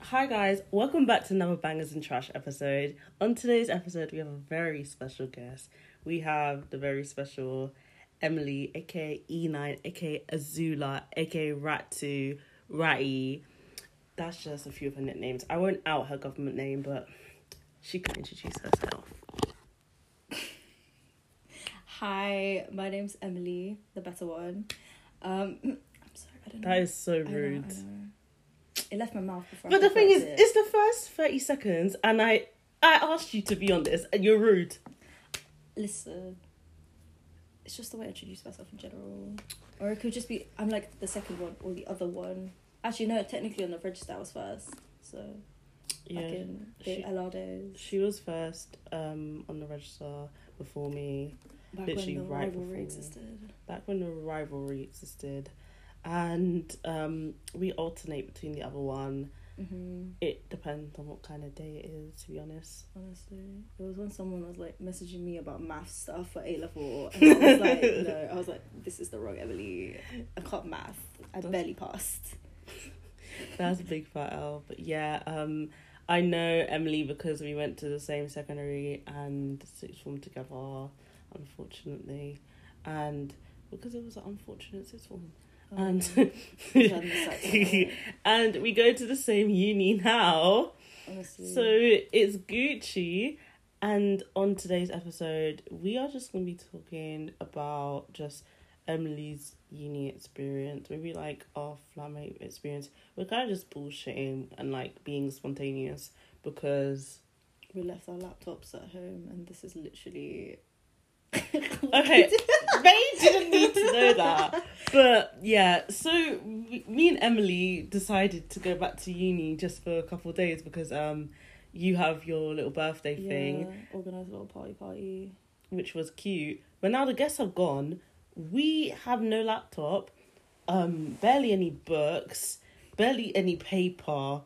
Hi guys, welcome back to another Bangers and Trash episode. On today's episode, we have a very special guest. We have the very special Emily, aka E9, aka Azula, aka Ratu, Ratty. That's just a few of her nicknames. I won't out her government name, but she can introduce herself. Hi, my name's Emily, the better one. Um, I'm sorry, I don't know. That is so I know, I rude. know. It left my mouth before. I But the thing is, it. it's the first 30 seconds, and I I asked you to be on this, and you're rude. listen. It's just the way I introduce myself in general, or it could just be I'm like the second one or the other one. Actually, no. Technically, on the register, I was first. So Yeah, back in the she- She was first um, on the register before me, back literally when the right rivalry before. existed. back when the rivalry existed. And um, we alternate between the other one. hmm It depends on what kind of day it is, to be honest. Honestly, it was when someone was like messaging me about math stuff for A level, and I was like, no, I was like, this is the wrong Emily. I can't math. I That's- barely passed. That's a big fat L. But yeah, um, I know Emily because we went to the same secondary and sixth form together, unfortunately. And because it was an unfortunate sixth form. And done this actually. and we go to the same uni now. honestly, So it's Gucci, and on today's episode, we are just gonna be talking about just Emily's uni experience, maybe like our flatmate experience. We're kind of just bullshitting and like being spontaneous because we left our laptops at home, and this is literally. Okay, they didn't need to know that, but yeah. So we- me and Emily decided to go back to uni just for a couple of days because um, you have your little birthday thing. Yeah, organize a little party party. which was cute. But now the guests have gone. We have no laptop, um, barely any books, barely any paper,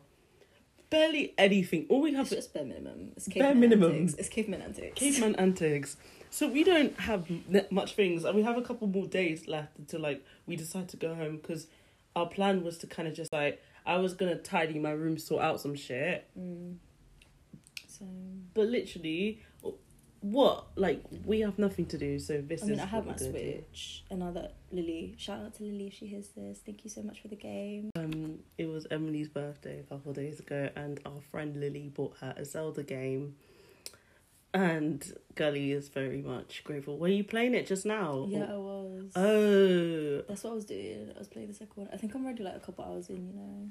barely anything. All we have It's is just bare minimum. It's Bare caveman minimum. Antics. It's caveman antics. caveman antics. So we don't have much things, and we have a couple more days left until like we decide to go home because our plan was to kind of just like I was gonna tidy my room, sort out some shit, Mm. So but literally. What like we have nothing to do, so this I mean, is I have my do. Switch, and now that Lily, shout out to Lily if she hears this. Thank you so much for the game. Um, it was Emily's birthday a couple of days ago, and our friend Lily bought her a Zelda game. And Gully is very much grateful. Were you playing it just now? Yeah, I was. Oh, That's what I was doing. I was playing the second one. I think I'm already like a couple hours in. You know,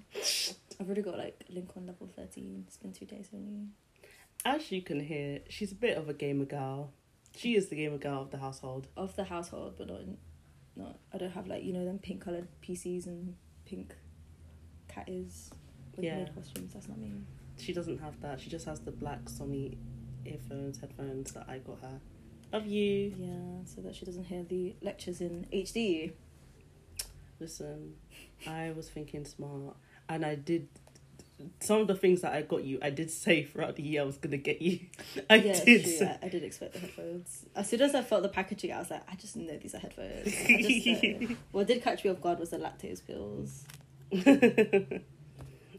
I've already got like Link on level thirteen. It's been two days only. as you can hear, she's a bit of a gamer girl. She is the gamer girl of the household. Of the household, but not, in, not. I don't have like you know them pink colored PCs and pink cat is with Yeah. costumes. That's not me. She doesn't have that. She just has the black Sony earphones, headphones that I got her. Love you. Yeah, so that she doesn't hear the lectures in HD. Listen, I was thinking smart, and I did some of the things that I got you. I did say throughout the year I was gonna get you. I yeah, did. true, yeah, I did expect the headphones. As soon as I felt the packaging, I was like, I just know these are headphones. I just know. what did catch me off guard was the lactose pills.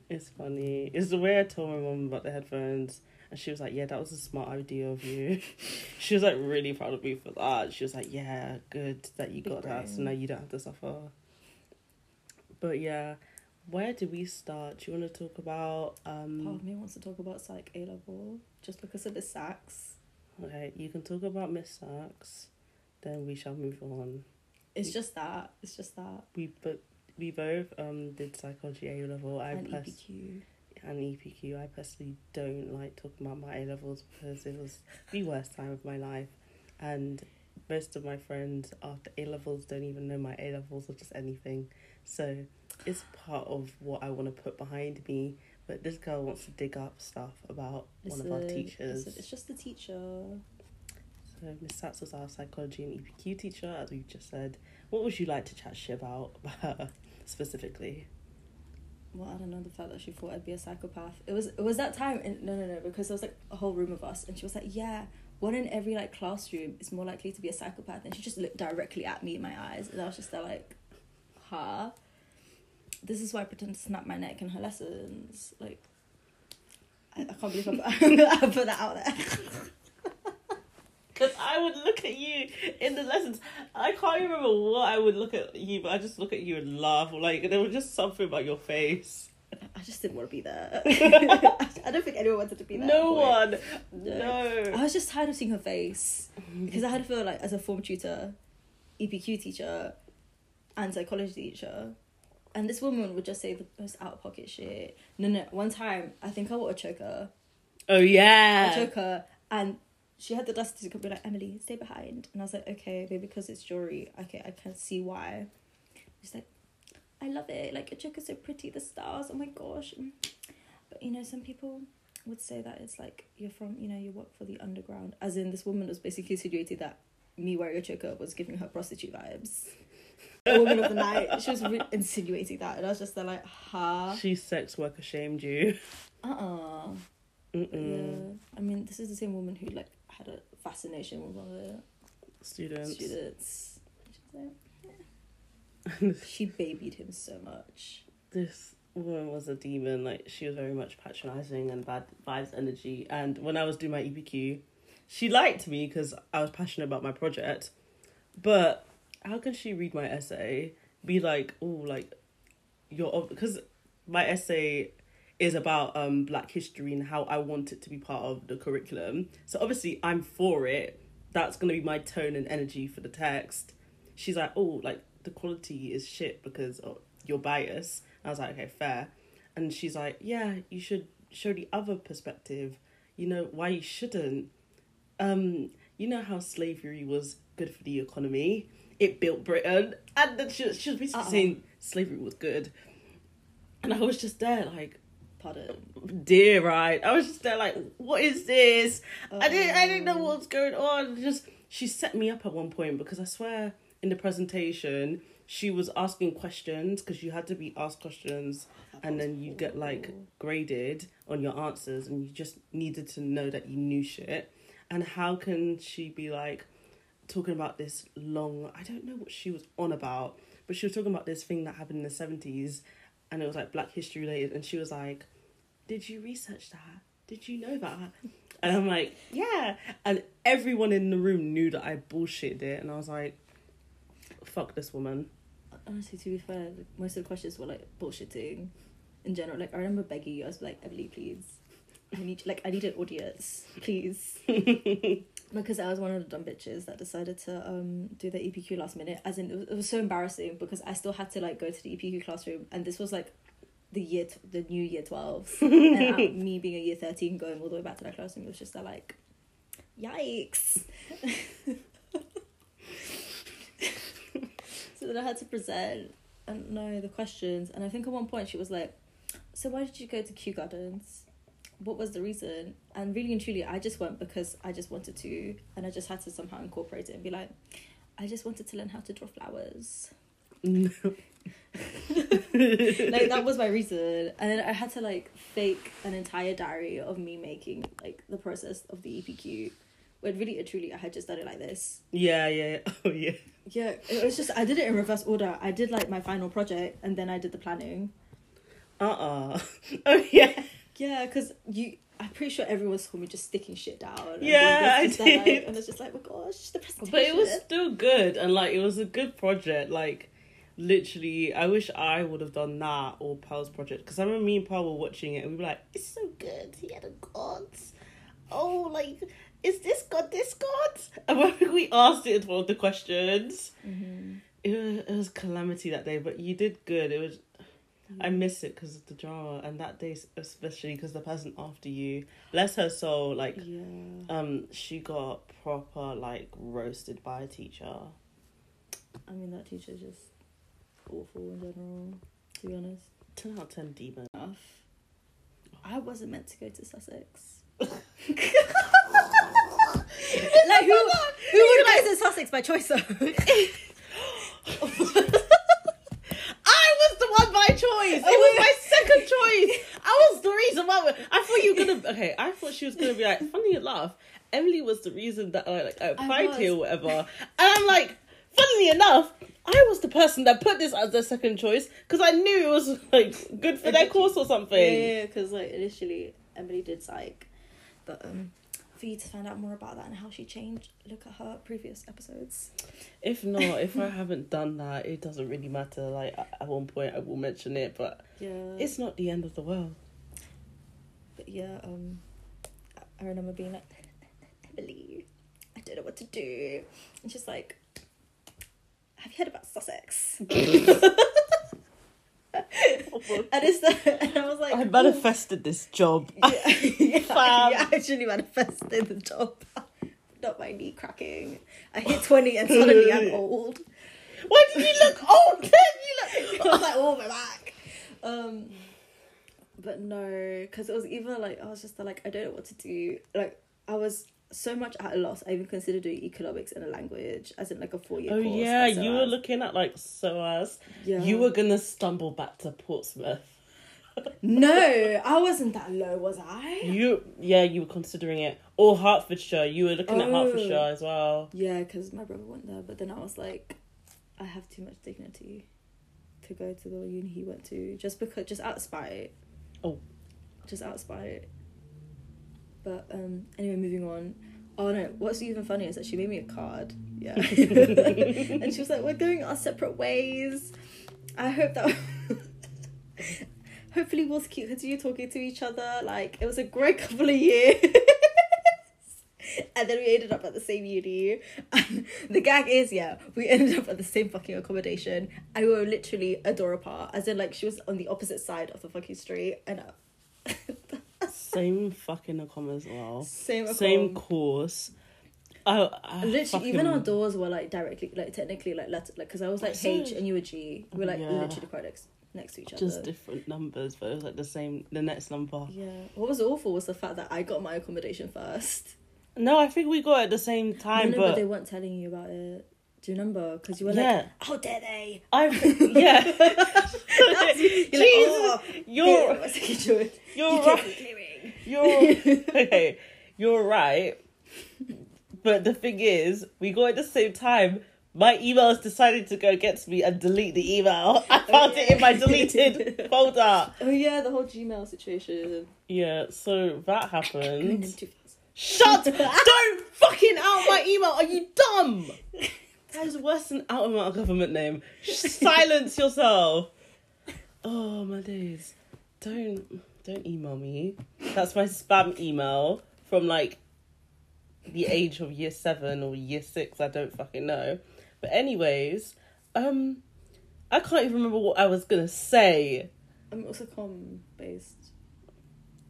it's funny. It's the way I told my mom about the headphones, and she was like, "Yeah, that was a smart idea of you." she was like really proud of me for that. She was like, "Yeah, good that you got that, so now you don't have to suffer." But yeah, where do we start? Do you want to talk about Part um? of me wants to talk about psych A level just because of the sacks. Okay, you can talk about Miss Sachs, then we shall move on. It's just that. It's just that. We but we both um did psychology A level. I and EPQ. And EPQ. I personally don't like talking about my A levels because it was the worst time of my life, and most of my friends after A levels don't even know my A levels or just anything. So it's part of what I want to put behind me. But this girl wants to dig up stuff about one of our teachers. listen, it's just the teacher. So Miss Sats was our psychology and EPQ teacher, as we've just said. What would you like to chat shit about about her specifically? Well, I don't know the fact that she thought I'd be a psychopath. It was it was that time. And no, no, no, because there was like a whole room of us, and she was like, "Yeah, one in every like classroom is more likely to be a psychopath." And she just looked directly at me in my eyes, and I was just there like, "Huh." This is why I pretend to snap my neck in her lessons. Like, I, I can't believe I put, I put that out there. Because I would look at you in the lessons. I can't remember what I would look at you, but I just look at you and laugh. Like there was just something about your face. I just didn't want to be there. I don't think anyone wanted to be there. No one. point. No. I was just tired of seeing her face because I had to feel like as a form tutor, EPQ teacher, and psychology teacher, and this woman would just say the most out of pocket shit. No, no. One time, I think I wore a choker. Oh A yeah. choker, and she had the dusty to be like, Emily, stay behind. And I was like, okay, maybe because it's jewelry. Okay, I can see why. She's like, I love it. Like, your choker's so pretty, the stars. Oh my gosh. Mm. But, you know, some people would say that it's like you're from, you know, you work for the underground. As in, this woman was basically insinuating that me wearing a choker was giving her prostitute vibes. A woman of the night. She was re- insinuating that. And I was just there like, huh? She sex worker shamed you. Uh-uh. Mm-mm. Yeah. I mean, this is the same woman who, like, had a fascination with one of the Students. students. She, was she babied him so much. this woman was a demon. Like she was very much patronizing and bad vibes energy. And when I was doing my EPQ, she liked me because I was passionate about my project. But how can she read my essay, be like, oh, like you're because my essay is about um Black history and how I want it to be part of the curriculum. So obviously I'm for it. That's gonna be my tone and energy for the text. She's like, oh, like the quality is shit because of your bias. I was like, okay, fair. And she's like, yeah, you should show the other perspective. You know why you shouldn't. Um, you know how slavery was good for the economy. It built Britain, and then she, she was basically Uh-uh. saying slavery was good. And I was just there like, Pardon. dear, right? I was just there like, what is this? I didn't, I didn't know Oh. what was going on. Just she set me up at one point because I swear in the presentation she was asking questions because you had to be asked questions and then you get like graded on your answers and you just needed to know that you knew shit. And how can she be like talking about this long? I don't know what she was on about, but she was talking about this thing that happened in the seventies, and it was like Black History related. And she was like, "Did you research that? Did you know that?" And I'm like, "Yeah." And everyone in the room knew that I bullshitted it, and I was like, "Fuck this woman." Honestly, to be fair, most of the questions were like bullshitting in general. Like, I remember begging you, I was like, Emily, please. I need, like, I need an audience, please. because I was one of the dumb bitches that decided to um do the EPQ last minute. As in, it was, it was so embarrassing because I still had to like go to the EPQ classroom, and this was like the year, t- the new year twelve, and I, me being a year thirteen going all the way back to that classroom, it was just that like, yikes. so then I had to present and know the questions, and I think at one point she was like, "So why did you go to Kew Gardens?" what was the reason? And really and truly, I just went because I just wanted to, and I just had to somehow incorporate it and be like, I just wanted to learn how to draw flowers. No. like that was my reason, and then I had to like fake an entire diary of me making like the process of the EPQ. When really and truly, I had just done it like this. Yeah, yeah. yeah. Oh yeah. Yeah, it was just I did it in reverse order. I did like my final project, and then I did the planning. Uh uh Oh yeah. Yeah, because you. I'm pretty sure everyone saw me just sticking shit down. Yeah, I this, that, like- did. and it's just like, oh my gosh, the presentation. But it was still good and like it was a good project. Like literally, I wish I would have done that or Pearl's project because I remember me and Pearl were watching it and we were like, "It's so good. He had a gods. Oh, like is this god this god?" And when we asked it as one of the questions, Mhm. it was, it was calamity that day. But you did good. It was. I miss it because of the drama and that day especially because the person after you, bless her soul, like Yeah. um she got proper like roasted by a teacher. I mean, that teacher just awful in general, to be honest. Ten out of ten demon. Enough. I wasn't meant to go to Sussex. like, who, who would to Sussex by choice, though? I was the one by choice. It was my second choice. I was the reason why. I thought you were gonna. Okay, I thought she was gonna be like. Funny enough, Emily was the reason that I like I applied here or whatever. And I'm like, funnily enough, I was the person that put this as their second choice because I knew it was like good for their course or something. Yeah, yeah, because, like, initially, Emily did psych, but um, for you to find out more about that and how she changed, look at her previous episodes. If not, if I haven't done that, it doesn't really matter. Like at one point, I will mention it, but Yeah, it's not the end of the world. but yeah, um, I- I remember being like, Emily, I don't know what to do, and she's like, Have you heard about Sussex? and it's the, and I was like, I manifested this job. Yeah, yeah, I actually manifested the job. Not my knee cracking. I hit 20 and suddenly I'm old. Why did you look old then? You I look. was like, oh, my back. Um, but no, because it was even like, I was just like, I don't know what to do. Like, I was so much at a loss. I even considered doing economics in a language, as in like a four year Oh yeah, you were looking at like SOAS. Yeah. You were gonna stumble back to Portsmouth. No, I wasn't that low, was I? You yeah, you were considering it. Or Hertfordshire. You were looking at Oh. Hertfordshire as well. Yeah, because my brother went there, but then I was like, I have too much dignity to go to the uni he went to, just because, just out of spite. Oh. Just out of spite. But um, anyway, moving on. Oh no, what's even funny is that she made me a card. Yeah. and she was like, we're going our separate ways. I hope that. Hopefully, we'll continue talking to each other. Like, it was a great couple of years. and then we ended up at the same uni. And the gag is, yeah, we ended up at the same fucking accommodation. I we were literally a door apart. As in, like, she was on the opposite side of the fucking street. And. Same fucking accom as well. same accom. Same course. I, I Literally, fucking- even our doors were like directly, like technically, like let like because I was like So- H and you were G. We were like Yeah. literally quite next next to each other. just different numbers, but it was like the same. The next number. Yeah. What was awful was the fact that I got my accommodation first. No, I think we got it at the same time, no, no, but, but they weren't telling you about it. Do you remember? Because you were Yeah. like, "How dare they?" I yeah. You're like, Jesus, "Oh, you're what's he doing? you're You right. can't be clearing. You're okay. You're right. But the thing is, we got at the same time. My emails decided to go against me and delete the email. I oh, found it in my deleted folder. Oh yeah, the whole Gmail situation. Yeah, so that happened. 2000. Shut! Don't fucking out my email. Are you dumb? That is worse than out of my government name. Silence yourself. Oh my days. Don't don't email me. That's my spam email from like the age of year seven or year six. I don't fucking know. But anyways, um, I can't even remember what I was gonna say. I'm also com based.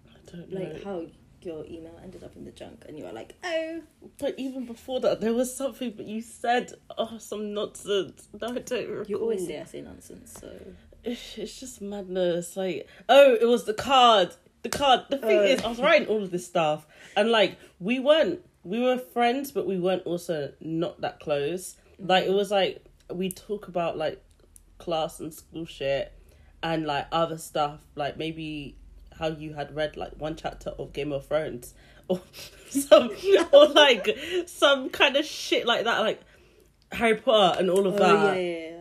I don't know. Like how your email ended up in the junk, and you were like, "Oh, But even before that, there was something. But you said, "Oh, some nonsense." No, I don't recall. you always say I say nonsense." So It's, just madness. Like, oh, it was the card. The card. The thing Oh. is, I was writing all of this stuff, and like, we weren't. We were friends, but we weren't also not that close. Mm-hmm. Like, it was like we talk about like class and school shit, and like other stuff. Like maybe how you had read like one chapter of Game of Thrones, or some, or like some kind of shit like that, like Harry Potter and all of oh that. yeah, yeah,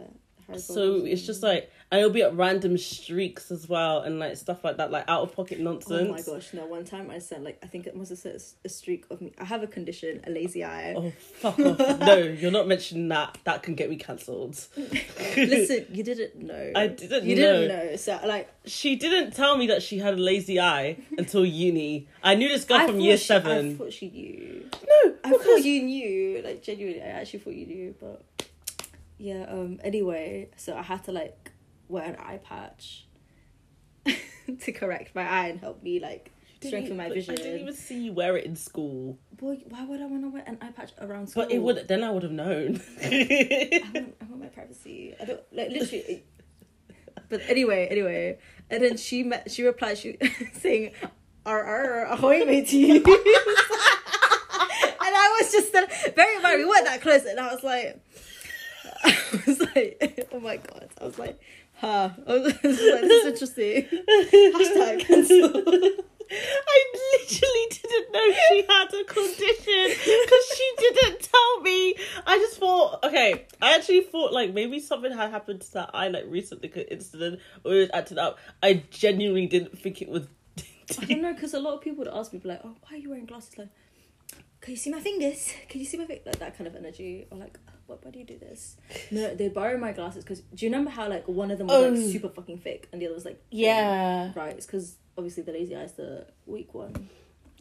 yeah. So it's just like, and it'll be at random streaks as well, and like stuff like that, like out of pocket nonsense. Oh my gosh! No, one time I sent like I think it must have said a streak of me. I have a condition, a lazy eye. Oh fuck off! no, you're not mentioning that. That can get me cancelled. Listen, you didn't know. I didn't You know. didn't know. So like, She didn't tell me that she had a lazy eye until uni. I knew this girl I from thought year she, seven. I thought she knew. no, I thought you knew. Like genuinely, I actually thought you knew. But yeah. Um. Anyway, so I had to like wear an eye patch to correct my eye and help me like strengthen my vision. I didn't even see you wear it in school, Boy, why would I want to wear an eye patch around school? but it would. Then I would have known. I want, I want my privacy. I don't like literally. but anyway, anyway, and then she met. She replied. She saying, "R R ahoy matey." and I was just very much. We weren't that close, and I was like, I was like, oh my god. I was like, huh. I was, like, this is interesting. Hashtag cancel. I literally didn't know she had a condition because she didn't tell me. I just thought, okay, I actually thought like maybe something had happened to that eye like recently, incident or it was acting up. I genuinely didn't think it was I don't know because a lot of people would ask me like, "Oh, why are you wearing glasses?" Like, can you see my fingers? Can you see my fi-? like that kind of energy? Or like? Why do you do this? No, they borrow my glasses because do you remember how like one of them was Oh. like super fucking thick and the other was like thin? Yeah. right. It's because obviously the lazy eye is the weak one,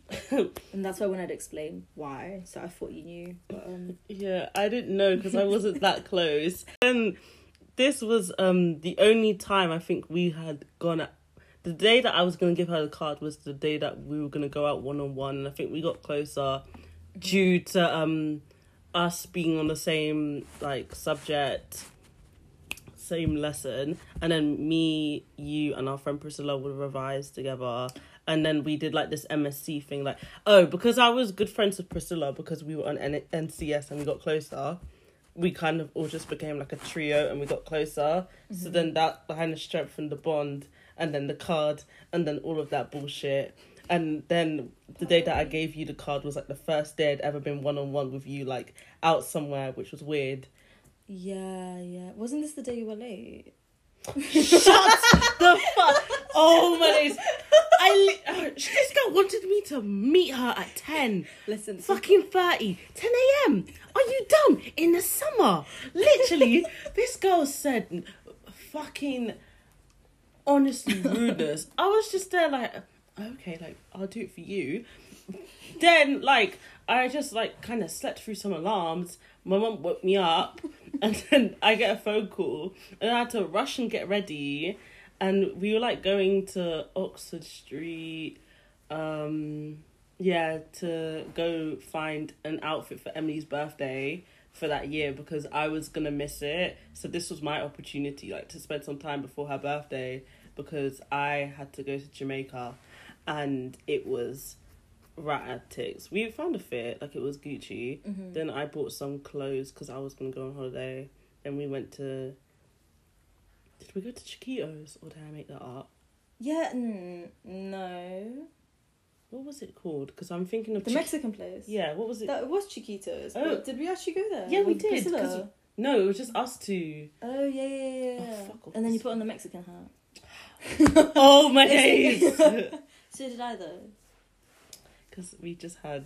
and that's why when I'd explain why. So I thought you knew, but um, Yeah, I didn't know because I wasn't that close. And this was um the only time I think we had gone out. The day that I was gonna give her the card was the day that we were gonna go out one on one, and I think we got closer due to um us being on the same like subject, same lesson, and then me, you, and our friend Priscilla would revise together. And then we did like this MSc thing, like oh, because I was good friends with Priscilla because we were on N- NCS and we got closer. We kind of all just became like a trio and we got closer. So mm-hmm. then that kind of strengthened the bond, and then the card, and then all of that bullshit. And then the day that I gave you the card was like the first day I'd ever been one on one with you, like out somewhere, which was weird. yeah, yeah. Wasn't this the day you were late? Shut the fuck! Oh my days! I li- uh, this girl wanted me to meet her at ten. Listen, Fucking 30, 10 a.m. Are you dumb? In the summer. Literally, this girl said fucking honestly rudeness. I was just there like, okay, like, I'll do it for you. Then, like, I just like kind of slept through some alarms. My mum woke me up, and then I get a phone call, and I had to rush and get ready. And we were like going to Oxford Street, um, yeah, to go find an outfit for Emily's birthday for that year because I was gonna miss it. So this was my opportunity, like to spend some time before her birthday because I had to go to Jamaica, and it was rat at. We found a fit, like it was Gucci. Mhm. Then I bought some clothes because I was gonna go on holiday. Then we went to. Did we go to Chiquitos or did I make that up? Yeah, mm, no. What was it called? Because I'm thinking of The Mexican place. Yeah, what was it? That was Chiquitos. Oh. But did we actually go there? Yeah, we did, Priscilla? No, it was just us two. Oh yeah, yeah, yeah. Oh, fuck off. and then you put on the Mexican hat. oh my days! So did I though. Because we just had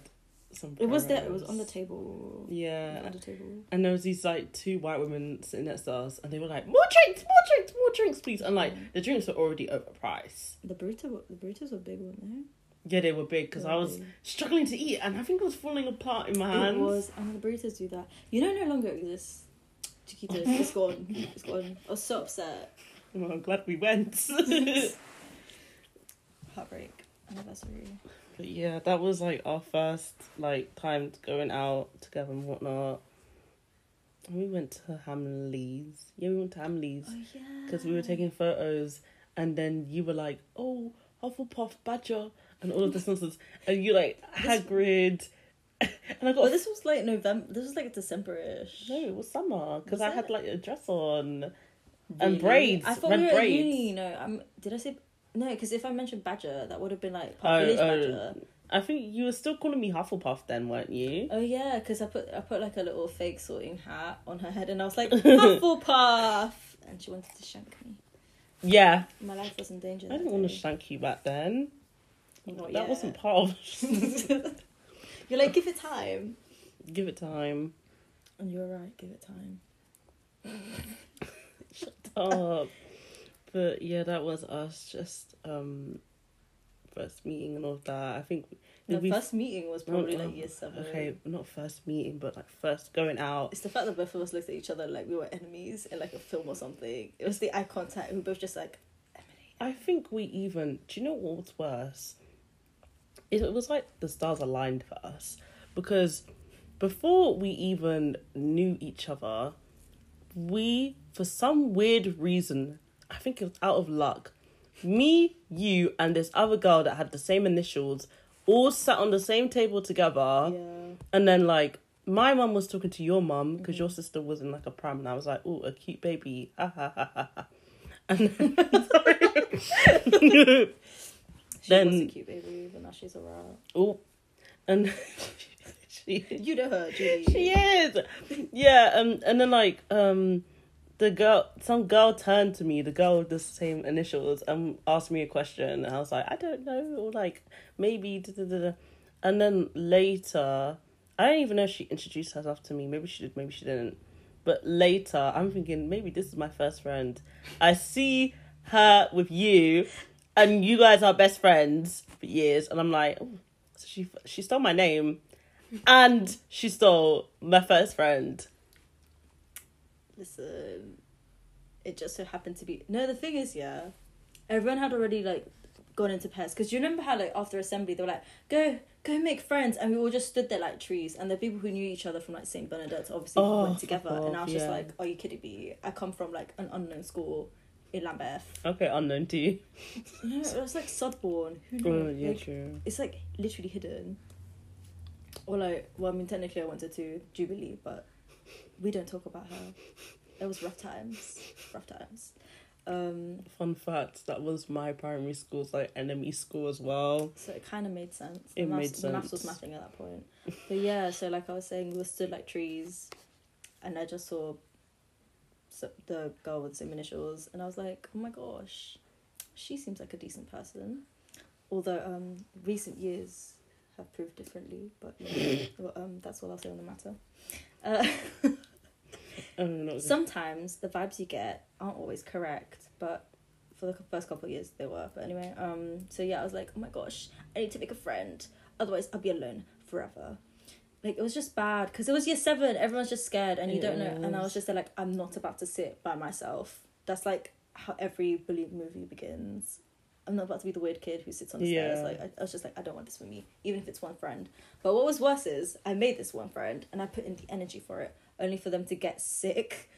some. It was there. It was on the table. Yeah, on the table. and there was these like two white women sitting next to us, and they were like, "More drinks, more drinks, more drinks, please!" And like the drinks were already overpriced. The burrito, the burritos were big, weren't they? Yeah, they were big because I was big. struggling to eat, and I think it was falling apart in my hands. It was, and the burritos do that. You know, no longer exists. Chiquitos, it's gone. It's gone. I was so upset. Well, I'm glad we went. Heartbreak. Anniversary. But yeah, that was like our first like time going out together and whatnot. And we went to Hamleys. Yeah, we went to Hamleys Oh yeah. because we were taking photos, and then you were like, "Oh, Hufflepuff Badger," and all of this nonsense, and you like Hagrid, and I got But this was like November. This was like December-ish. no, it was summer because I it? had like a dress on. Really? And braids, I thought we were at braids. uni. No, um, did I say no? Because if I mentioned Badger, that would have been like Oh, Park Village oh. Badger. I think you were still calling me Hufflepuff then, weren't you? Oh yeah, because I put I put like a little fake sorting hat on her head, and I was like Hufflepuff, and she wanted to shank me. Yeah, My life was in danger. I didn't want to shank you back then. Not that yet. wasn't part of. You're like, give it time, Give it time. and you're right. Give it time. Shut up. But yeah, that was us just um first meeting and all that. I think The we- first meeting was probably like year seven. Okay, not first meeting, but like first going out. It's the fact that both of us looked at each other like we were enemies in like a film or something. It was the eye contact. And we both just like, Emily. I think we even. Do you know what was worse? It, it was like the stars aligned for us because before we even knew each other, we for some weird reason, I think it was out of luck. Me, you, and this other girl that had the same initials all sat on the same table together. yeah. And then like my mum was talking to your mum because your sister was in like a pram, and I was like, "Oh, a cute baby." Ha, ha, ha, ha, ha. and then, She Then- was a cute baby, but now she's a rat. oh, and she You know her, Julie. she is, yeah. Um, and then like um, the girl, some girl turned to me, the girl with the same initials, and asked me a question. And I was like, I don't know, or like maybe, da, da, da. and then later, I don't even know if she introduced herself to me. Maybe she did, maybe she didn't. But later, I'm thinking maybe this is my first friend. I see her with you, and you guys are best friends for years, and I'm like, oh, so she she stole my name, and she stole my first friend. Listen, it just so happened to be. No, the thing is, yeah, everyone had already like gone into pairs. Because you remember how like after assembly they were like, go go make friends, and we all just stood there like trees. And the people who knew each other from like Saint Bernadette obviously Oh, went together. fuck and I was just like, are you kidding me? I come from like an unknown school in Lambeth. Okay, unknown to you. No, it was like Sudbourne. Who Oh, knows? yeah, Like, true. it's like literally hidden. Or like, well, I mean, technically I wanted to Jubilee, but we don't talk about her. It was rough times, rough times. Um, Fun fact: that was my primary school's like enemy school as well. so it kind of made sense. The It maths, made The maths was sense. mathing at that point. But yeah, so like I was saying, we were stood like trees, and I just saw so- the girl with the same initials, and I was like, oh my gosh, she seems like a decent person. Although um, recent years have proved differently, but well, um, that's all I'll say on the matter. Uh, I'm sometimes the vibes you get aren't always correct, but for the first couple of years they were. But anyway, um, so yeah, I was like, oh my gosh, I need to make a friend, otherwise I'll be alone forever. Like it was just bad because it was year seven. Everyone's just scared, and you don't know. And I was just there like, I'm not about to sit by myself. That's like how every bully movie begins. I'm not about to be the weird kid who sits on the stairs. Like I, I was just like, I don't want this for me, even if it's one friend. But what was worse is I made this one friend and I put in the energy for it, only for them to get sick.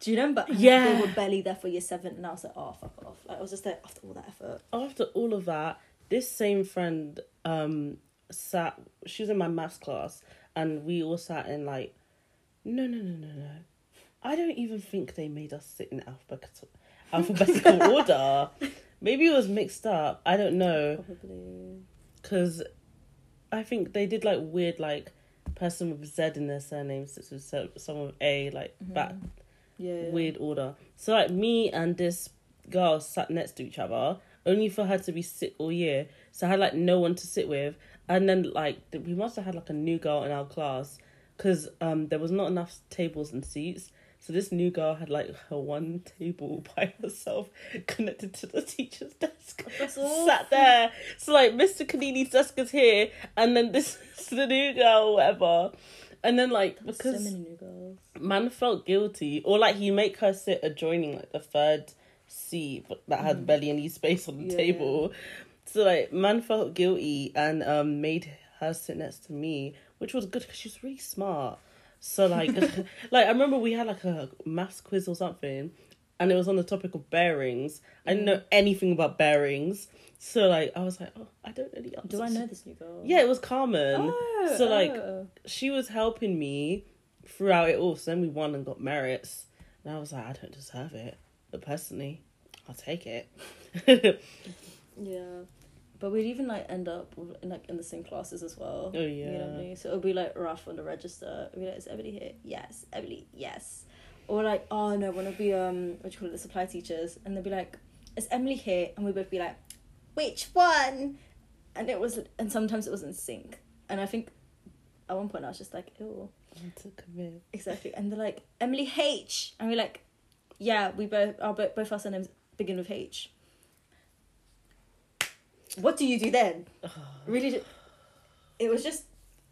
Do you remember? Yeah. They were barely there for year seven, and I was like, oh fuck off. Like I was just there after all that effort. after all of that, this same friend um sat. She was in my maths class, and we all sat in like, no, no, no, no, no. I don't even think they made us sit in alphabetical alphabetical order. Maybe it was mixed up. I don't know Probably. because I think they did like weird like person with Z in their surname as so- someone with A like back Yeah. weird order. So like me and this girl sat next to each other, only for her to be sick all year. So I had like no one to sit with, and then like we must have had like a new girl in our class, because um there was not enough tables and seats. So this new girl had like her one table by herself connected to the teacher's desk. Sat there. So like Mr. Kanini's desk is here, and then this is the new girl, whatever. And then like There's because so many new girls. man felt guilty or like he make her sit adjoining like the third seat that had barely any space on the Mm. Yeah. table so like man felt guilty and um made her sit next to me which was good because she was really smart so like like i remember we had like a maths quiz or something and it was on the topic of bearings i didn't Mm. know anything about bearings so like i was like oh i don't know the answers Do I know this new girl? yeah it was carmen Oh, so like oh. she was helping me throughout it all. So then we won and got merits. And I was like, I don't deserve it. But personally, I'll take it. Yeah, but we'd even like end up in, like in the same classes as well. Oh, You know what I yeah. mean? So it'll be like rough on the register. It'll be like, is Emily here? Yes. Emily, yes. Or like, oh no, one of the um, what do you call it, the supply teachers, and they'll be like, is Emily here? And we both be like, which one? And it was, and sometimes it was in sync. And I think at one point I was just like, ew. Exactly. And they're like, Emily H. And we're like, yeah, we both, our, bo- both our surnames begin with H. What do you do then? Really, ju- it was just,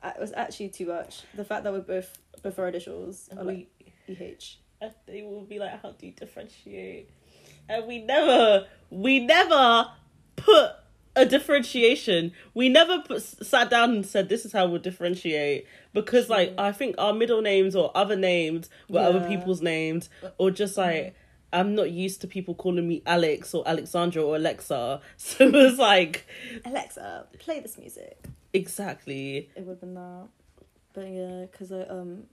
uh, it was actually too much. The fact that we're both, both our initials are like we, EH. and they will be like, how do you differentiate? And we never, we never put a differentiation. We never put, sat down and said, this is how we'll differentiate. Because, like, I think our middle names or other names were other people's names, or just like, I'm not used to people calling me Alex or Alexandra or Alexa. So it was like, Alexa, play this music. exactly. It would have been that. But yeah, because I, um,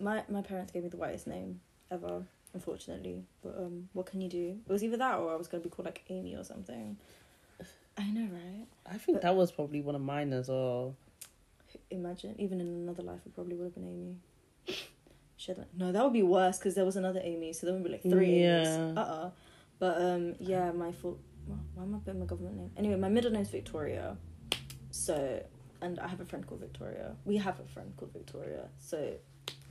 my, my parents gave me the whitest name ever, unfortunately. But um, what can you do? It was either that or I was going to be called like Amy or something. I know, right? I think that was probably one of mine as well. Imagine, even in another life, it probably would have been Amy. She had like, no, that would be worse because there was another Amy, so there would be like three Yeah. Amy's. Uh uh But um, yeah, my full. Why am I putting my government name? Anyway, my middle name's Victoria, so and I have a friend called Victoria. We have a friend called Victoria, so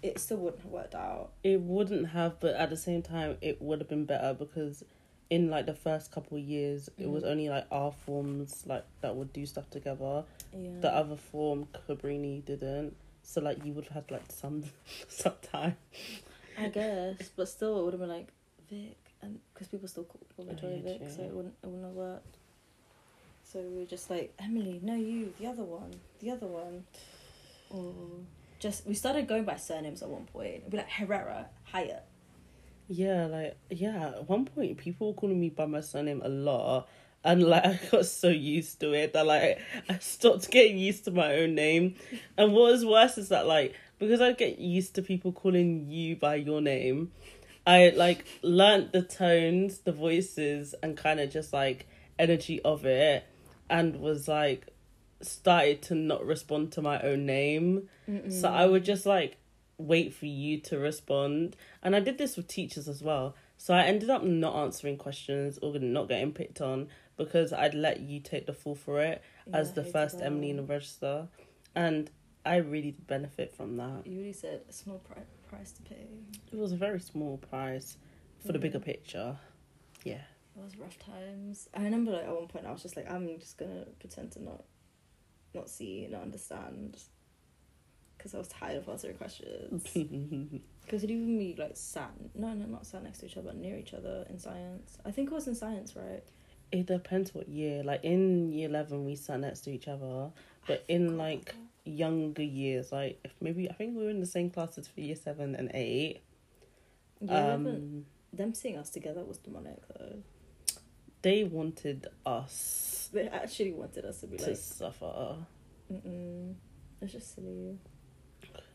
it still wouldn't have worked out. It wouldn't have, but at the same time, it would have been better because in like the first couple of years, it was Mhm. only like our forms like that would do stuff together. Yeah. The other form, Cabrini didn't. So like you would have had like some some time. I guess, but still, it would have been like Vic, and because people still call, call Oh, Victoria yeah, Vic, so it wouldn't it wouldn't have worked. So we were just like Emily, no, you, the other one, the other one, or just we started going by surnames at one point. It'd be like Herrera, Hyatt. Yeah, like yeah. At one point, people were calling me by my surname a lot, and like I got so used to it that like I stopped getting used to my own name. And what was worse is that like because I get used to people calling you by your name, I like learnt the tones, the voices, and kind of just like energy of it, and was like started to not respond to my own name. So I would just like wait for you to respond. And I did this with teachers as well. So I ended up not answering questions or not getting picked on because I'd let you take the fall for it as the first that. Emily in the register. And I really did benefit from that. You really said a small pri- price to pay. It was a very small price for the mm. bigger picture. Yeah. It was rough times. I remember like at one point I was just like, I'm just gonna pretend to not, not see, not understand, because I was tired of answering questions. Because it even we like sat, no, no, not sat next to each other, but near each other in science. I think it was in science, right? It depends what year. Like in year 11, we sat next to each other. But in like younger years, like if maybe I think we were in the same classes for year seven and eight. Yeah, um, them seeing us together was demonic though. they wanted us They actually wanted us to be to like, suffer. mm it's just silly.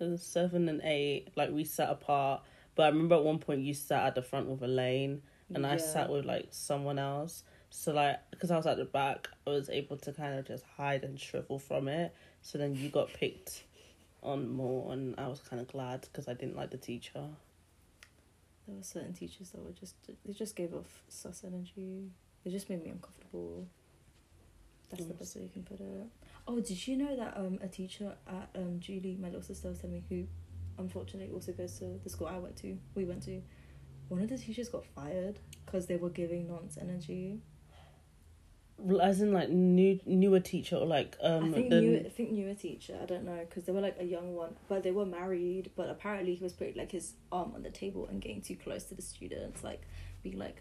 Cause seven and eight, like we sat apart. But I remember at one point you sat at the front with Elaine, and I sat with like someone else. So like, because I was at the back, I was able to kind of just hide and shrivel from it. So then you got picked on more, and I was kind of glad because I didn't like the teacher. There were certain teachers that were just they just gave off sus energy. They just made me uncomfortable. That's the Mm. best way you can put it. Oh, did you know that um a teacher at um Julie, my little sister, was telling me who, unfortunately, also goes to the school I went to. We went to. One of the teachers got fired because they were giving nonce energy. As in like new newer teacher or like um I think the new, I think newer teacher. I don't know because they were like a young one, but they were married. But apparently, he was putting like his arm on the table and getting too close to the students, like being like,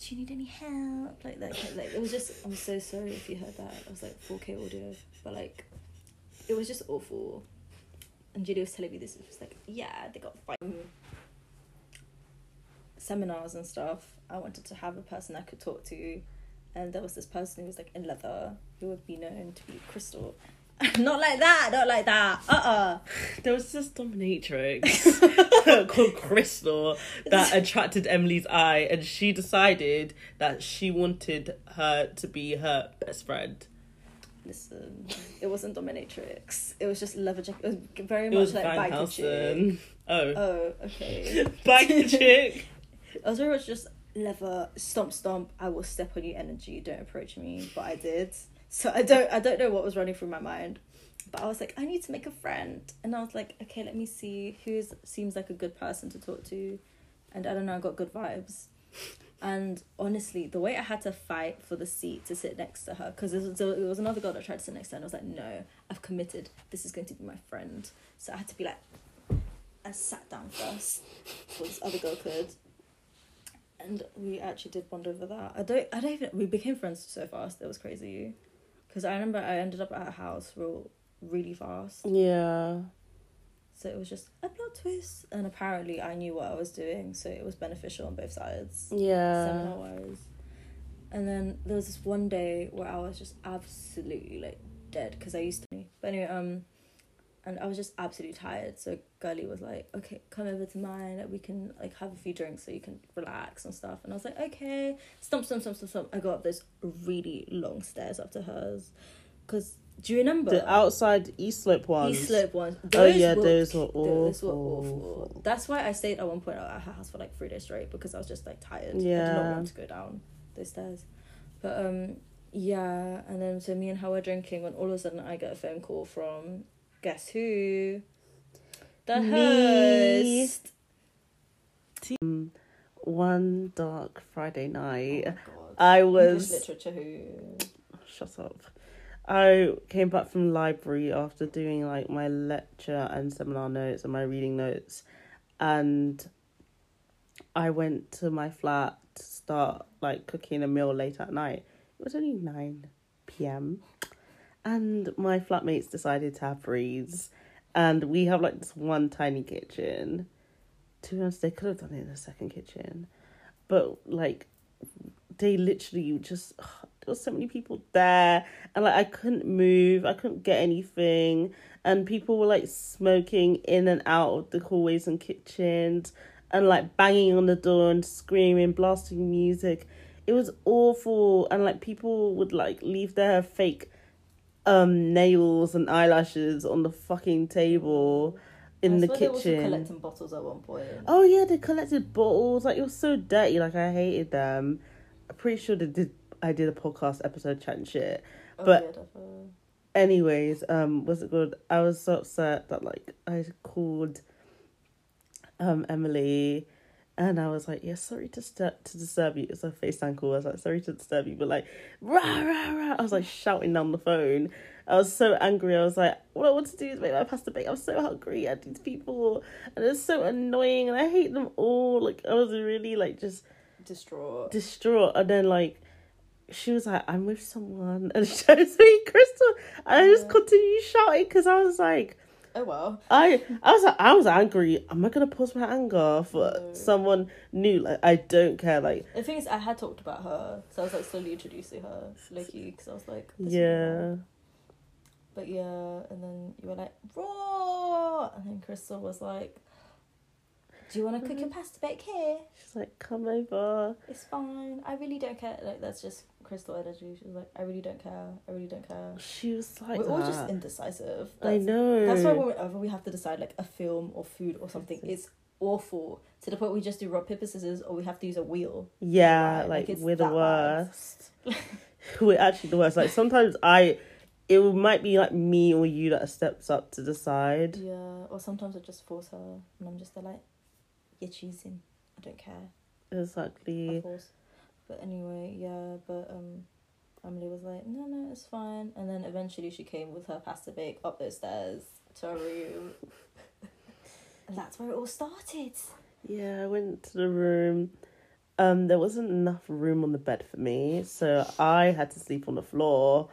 "Do you need any help?" Like that. kind- Like it was just. I'm so sorry if you heard that. It was like 4K audio, but like, it was just awful. And Julie was telling me this. It was like, yeah, they got fired. Seminars and stuff. I wanted to have a person I could talk to and there was this person who was like in leather who would be known to be crystal. Not like that not like that. Uh-uh. There was this dominatrix called Crystal that attracted Emily's eye, and she decided that she wanted her to be her best friend. listen it wasn't dominatrix. It was just leather jacket. It was very much was like biker chick. Oh, oh okay. Biker chick. it was very much just leather stomp stomp i will step on you energy don't approach me but i did. So i don't i don't know what was running through my mind but i was like i need to make a friend. And i was like okay let me see who seems like a good person to talk to. And i don't know i got good vibes. And honestly the way i had to fight for the seat to sit next to her because there was another girl that tried to sit next to her and i was like no i've committed. This is going to be my friend. So i had to be like i sat down first before this other girl could and we actually did bond over that. I don't. I don't even. We became friends so fast. That was crazy. Because I remember I ended up at her house real, really fast. Yeah. So it was just a plot twist, and apparently I knew what I was doing, so it was beneficial on both sides, Yeah. seminar wise. And then there was this one day where I was just absolutely like dead because I used to. But anyway, um, and I was just absolutely tired. So Girlie was like, "Okay, come over to mine. Like, we can like have a few drinks so you can relax and stuff." And I was like, "Okay." Stomp, stomp, stomp, stomp, stomp. I got up those really long stairs up to hers, Because do you remember The outside East Slope ones. East Slope ones? Oh yeah, were- those were awful. Those were awful. That's why I stayed at one point at her house for like three days straight because I was just like tired. I did not want to go down those stairs. But um, yeah, and then so me and her were drinking when all of a sudden I get a phone call from guess who? The Me. host. Um, One dark Friday night, Oh. I English was literature who? shut up. I came back from library after doing like my lecture and seminar notes and my reading notes, and I went to my flat to start like cooking a meal late at night. It was only nine p.m. and my flatmates decided to have freeze, and we have like this one tiny kitchen. To be honest, they could have done it in a second kitchen, but like they literally just there was so many people there. And like I couldn't move, I couldn't get anything. And people were like smoking in and out of the hallways and kitchens. And like banging on the door and screaming, blasting music. It was awful. And like people would like leave their fake um nails and eyelashes on the fucking table in I the kitchen. collecting bottles at one point. Oh yeah, they collected bottles. Like it was so dirty. Like I hated them. I'm pretty sure they did. I did a podcast episode chatting shit. Oh, but- yeah. Anyways, um, was it good? I was so upset that like I called, um, Emily, and I was like, yeah, sorry to st- to disturb you. It's a FaceTime call. I was like, sorry to disturb you, but like, rah rah rah. I was like shouting down the phone. I was so angry. I was like, what I want to do is make my pasta bake. I'm so hungry at these people, and it's so annoying, and I hate them all. Like I was really like just Distraught. distraught and then like she was like i'm with someone and she shows me crystal and i just continued shouting because i was like oh well. i i was like i was angry am i gonna pause my anger for No. someone new like i don't care like The thing is, I had talked about her, so I was like slowly introducing her, Loki, because I was like, yeah. But yeah, and then you were like, raw! And then Crystal was like, do you want to cook mm-hmm. your pasta bake here? she's like come over It's fine. I really don't care. Like, that's just Crystal energy. She was like, I really don't care. I really don't care. she was like We're all just indecisive. i know that's why whenever we have to decide like a film or food or something, it's awful to the point we just do rock paper scissors or we have to use a wheel. yeah Right, like, like, we're the worst we're actually the worst like sometimes i it might be like me or you that steps up to decide Yeah, or sometimes I just force her, and I'm just there like, you're choosing. I don't care. exactly Of course. But anyway, yeah. But um, Emily was like, no, no, it's fine. And then eventually she came with her pasta bake up those stairs to her room, and that's where it all started. Yeah, I went to the room. Um, there wasn't enough room on the bed for me, so I had to sleep on the floor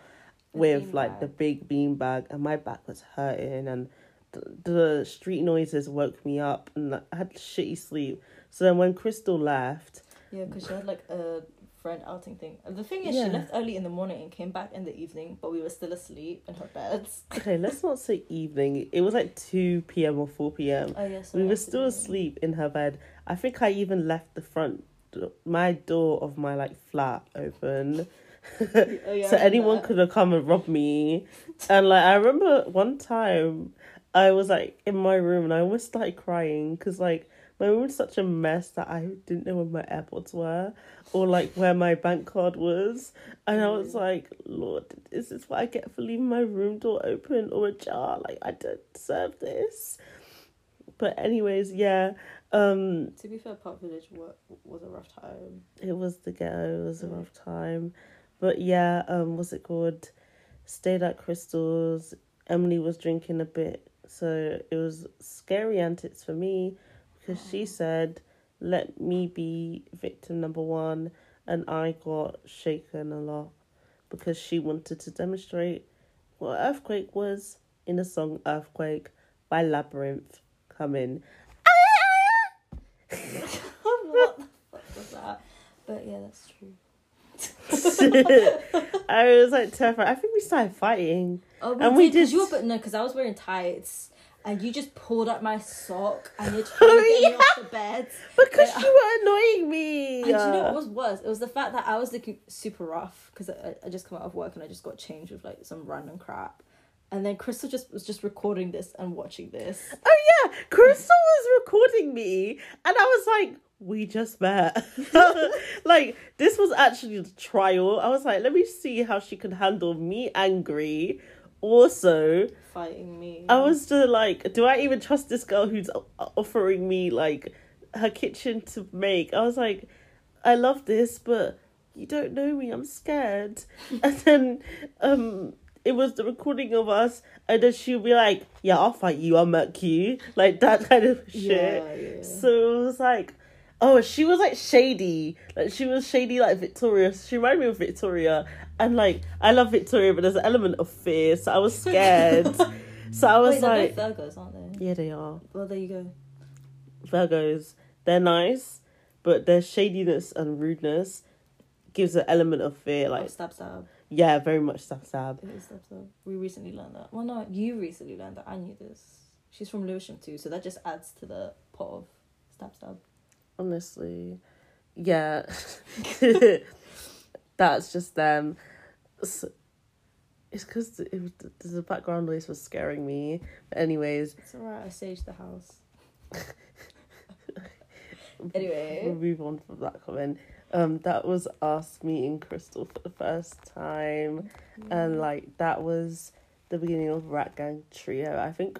The with like the big bean bag, and my back was hurting, and the, the street noises woke me up, and I had shitty sleep. So then when Crystal left, Yeah, because she had like a friend outing thing. The thing is, Yeah. she left early in the morning and came back in the evening, but we were still asleep in her beds. okay, let's not say evening. It was like two p.m. or four p.m. Oh yes, we were still asleep in her bed. I think I even left the front, do- my door of my like flat open. Oh, yeah, so anyone could have come and robbed me. and like I remember one time I was like in my room and I almost started crying because like my room was such a mess that I didn't know where my AirPods were or like where my bank card was. And I was Mm. like, Lord, is this what I get for leaving my room door open or ajar? Like I don't deserve this. But anyways, yeah. Um To be fair, Park Village wa- was a rough time. it was the ghetto, it was a Mm. rough time. But yeah, um, what's it called? Stayed at Crystal's. Emily was drinking a bit, so it was scary antics for me because she said, "Let me be victim number one," and I got shaken a lot because she wanted to demonstrate what earthquake was in the song "Earthquake" by Labrinth. Coming. what the fuck was that? But yeah, that's true. I was like terrified. I think we started fighting. Oh, we And did we did- you were, but no, because I was wearing tights and you just pulled up my sock and you're trying to get me off the bed. Because you were annoying me. And do you know what was worse? It was the fact that I was looking super rough because I, I just come out of work and I just got changed with like some random crap. And then Crystal just was just recording this and watching this. Oh yeah, Crystal was recording me, and I was like, "We just met." like this was actually the trial. I was like, "Let me see how she can handle me angry." Also, Fighting me. I was still like, "Do I even trust this girl who's offering me like her kitchen to make?" I was like, "I love this, but you don't know me. I'm scared." and then, um. It was the recording of us, and then she'll be like, "Yeah, I'll fight you. I'll murk you," like that kind of shit. Yeah, yeah. So it was like, oh, she was like shady. Like she was shady like Victoria. She reminded me of Victoria. And like I love Victoria, but there's an element of fear. So I was scared. so I was Wait, they're like, both Virgos, aren't they? yeah, they are Well, there you go. Virgos. They're nice, but their shadiness and rudeness gives an element of fear. Like Like stab stab. yeah, very much stab stab. It is stab stab. We recently learned that. Well, no, you recently learned that. I knew this. She's from Lewisham too, so that just adds to the pot of stab stab. Honestly, yeah, that's just them. So, it's because it was, the background noise was scaring me. But anyways, It's alright. I saged the house. Anyway, we'll move on from that comment. Um, that was us meeting Crystal for the first time, and like that was the beginning of Rat Gang Trio. I think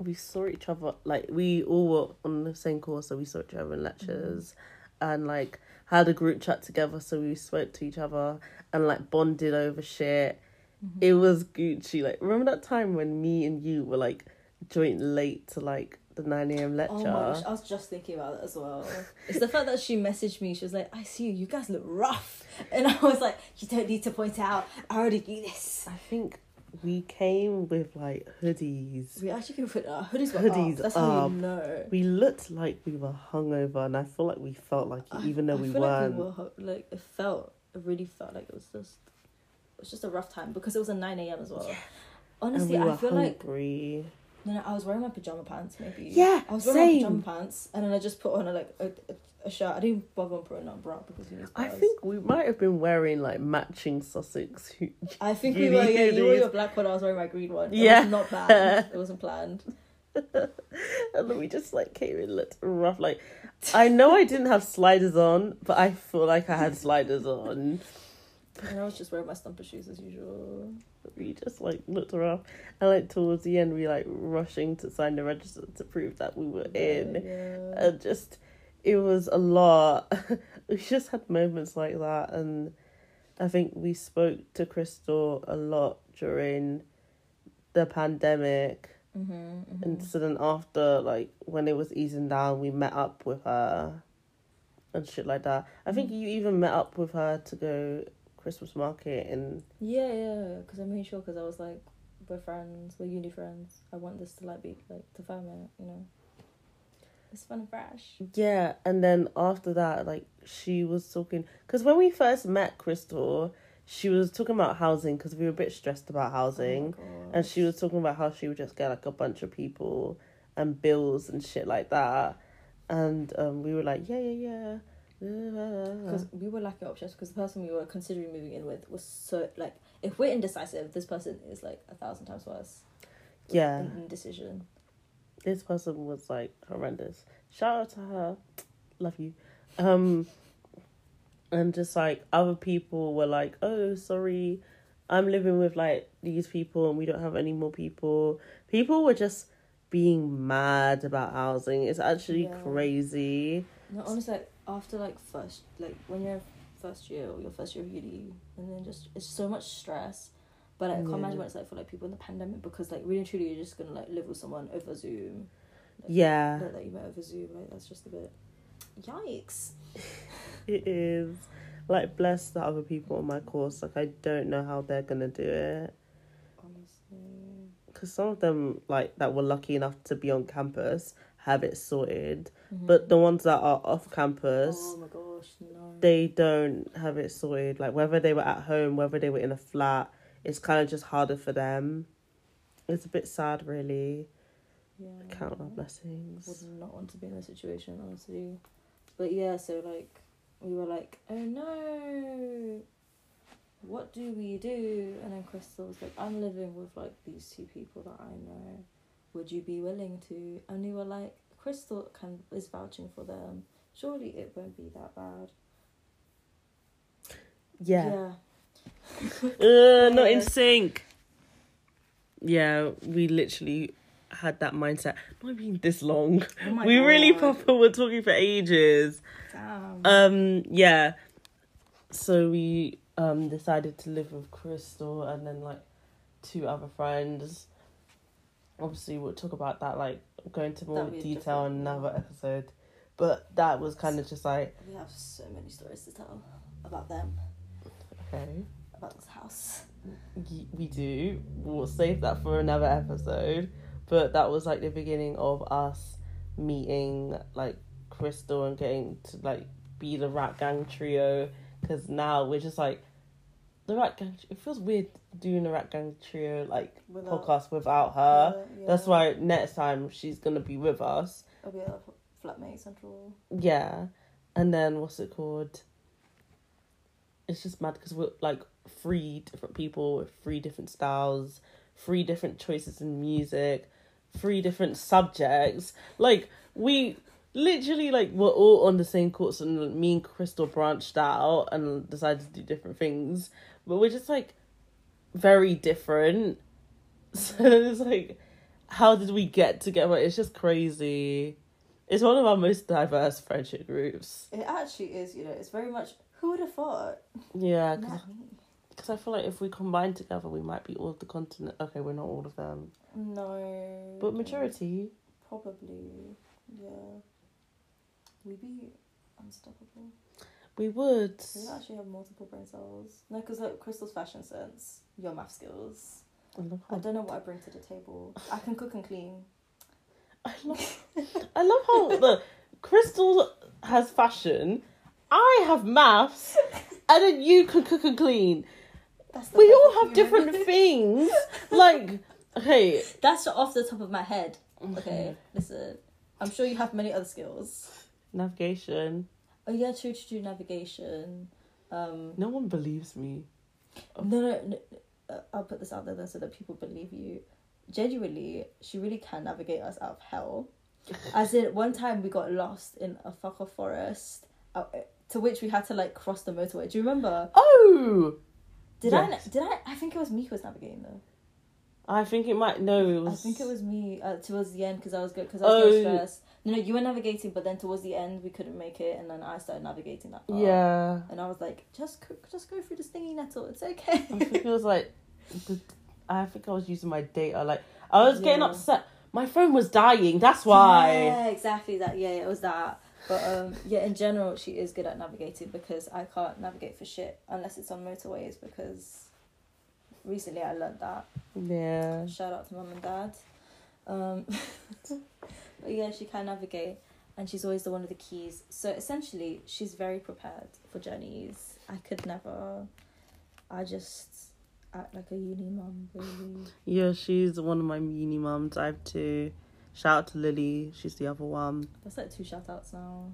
we saw each other like we all were on the same course, so we saw each other in lectures, mm-hmm. and like had a group chat together, so we spoke to each other and like bonded over shit. Mm-hmm. It was Gucci. Like remember that time when me and you were like joint late to like the nine a.m. lecture. Oh my gosh, I was just thinking about that as well. It's the fact that she messaged me. She was like, "I see you. You guys look rough," and I was like, "You don't need to point out. I already knew this." I think we came with like hoodies. We actually can put our hoodies Hoodies up. That's how you know. We looked like we were hungover, and I feel like we felt like it, I- even though I we weren't. Like, we were, like it felt, it really felt like it was just, it was just a rough time because it was a nine a.m. as well. and Honestly, we I feel like hungry. no, no, I was wearing my pajama pants maybe. Yeah, I was wearing same. my pajama pants and then I just put on a like a, a, a shirt. I didn't bother on putting on bra because you know. I think we might have been wearing like matching Sussex. I think we were. Yeah, you wore your black one. I was wearing my green one. It Yeah. was not planned. it wasn't planned. and then we just like came in looked rough. Like I know I didn't have sliders on, but I feel like I had sliders on. And I was just wearing my stumper shoes as usual. We just like looked rough, and like towards the end, we like rushing to sign the register to prove that we were in. Yeah. and just it was a lot. we just had moments like that, and I think we spoke to Crystal a lot during the pandemic, Mm-hmm, mm-hmm. and so then after like when it was easing down, we met up with her and shit like that. I think you even met up with her to go Christmas market and Yeah, yeah. Because I made sure because I was like, we're friends, we're uni friends. I want this to like be like to it, you know. It's fun and fresh. Yeah, and then after that, like she was talking because when we first met Crystal, she was talking about housing because we were a bit stressed about housing, Oh and she was talking about how she would just get like a bunch of people and bills and shit like that, and um, we were like, yeah, yeah, yeah. because we were lacking options because the person we were considering moving in with was so like if we're indecisive, this person is like a thousand times worse. Yeah. In indecision. This person was like horrendous. Shout out to her, love you. Um, and just like other people were like, oh, sorry, I'm living with like these people and we don't have any more people. People were just being mad about housing. It's actually Yeah. crazy. No, honestly, like, after like first, like when you're first year or your first year of uni, and then just it's so much stress. But like, I can't Yeah. imagine what it's like for like people in the pandemic because like really and truly you're just gonna like live with someone over Zoom. Like, Yeah, That, that you met over Zoom, like that's just a bit. Yikes! it is. Like, bless the other people on my course. Like, I don't know how they're gonna do it. Honestly. because some of them like that were lucky enough to be on campus have it sorted Mhm. but the ones that are off campus Oh my gosh, no. they don't have it sorted like whether they were at home whether they were in a flat it's kind of just harder for them it's a bit sad really Yeah. Count our blessings. Would not want to be in this situation, honestly. But yeah, so like we were like, oh no, what do we do? And then Crystal was like, I'm living with like these two people that I know. Would you be willing to? And we were like, Crystal can is vouching for them. Surely it won't be that bad. Yeah. Yeah. Uh, not in sync. Yeah, we literally had that mindset. Not being this long. Oh we really God. proper were talking for ages. Damn. Um, yeah. So we um decided to live with Crystal and then like two other friends. Obviously, we'll talk about that like go into more That'd be a detail in another episode. But that was kind of just like we have so many stories to tell about them, okay, house. we do. We'll save that for another episode. But that was like the beginning of us meeting like Crystal and getting to like be the Rat Gang trio. Because now we're just like the Rat Gang. It feels weird doing a Rat Gang trio like Without- podcast without her. Yeah, That's why next time she's gonna be with us. It'll be a flatmate central. Yeah, and then what's it called? It's just mad because we're like three different people with three different styles, three different choices in music, three different subjects. Like we literally like we're all on the same course, and me and Crystal branched out and decided to do different things, but we're just like very different. So it's like, how did we get together? It's just crazy. It's one of our most diverse friendship groups. It actually is, you know, it's very much who would have thought? Yeah. Because I feel like if we combine together, we might be all of the continent. Okay, we're not all of them, No. but majority. Probably, yeah. We'd be unstoppable. We would. We actually have multiple brain cells. No, because like Crystal's fashion sense, your math skills. I love I don't know what I bring to the table. I can cook and clean. I love. I love how the Crystal has fashion. I have maths, and then you can cook and clean. We all have different things. Like, okay, That's off the top of my head. Okay, listen. I'm sure you have many other skills. navigation. Oh yeah, true to do navigation. Um, No one believes me. no, no, no uh, I'll put this out there then so that people believe you. Genuinely, she really can navigate us out of hell. As in, one time we got lost in a fuck off forest, uh, to which we had to like cross the motorway. Do you remember? Oh, Did Yes. I? Did I? I think it was me who was navigating though. I think it might. No, it was. I think it was me uh, towards the end because I was good because I was Oh. stressed. No, no, you were navigating, but then towards the end we couldn't make it, and then I started navigating that. Part. Yeah, And I was like, just go, just go through the stingy nettle. It's okay. I think it was like. I think I was using my data. Like I was getting upset. My phone was dying. That's why. Yeah, exactly that. Yeah, it was that. But um, yeah, in general, she is good at navigating because I can't navigate for shit unless it's on motorways. Because recently I learned that. Yeah. Shout out to mum and dad. Um, but yeah, she can navigate, and she's always the one with the keys. So essentially, she's very prepared for journeys. I could never. I just act like a uni mum, really. Yeah, she's one of my uni mums. I have two. Shout out to Lily. She's the other one. That's like two shout outs now.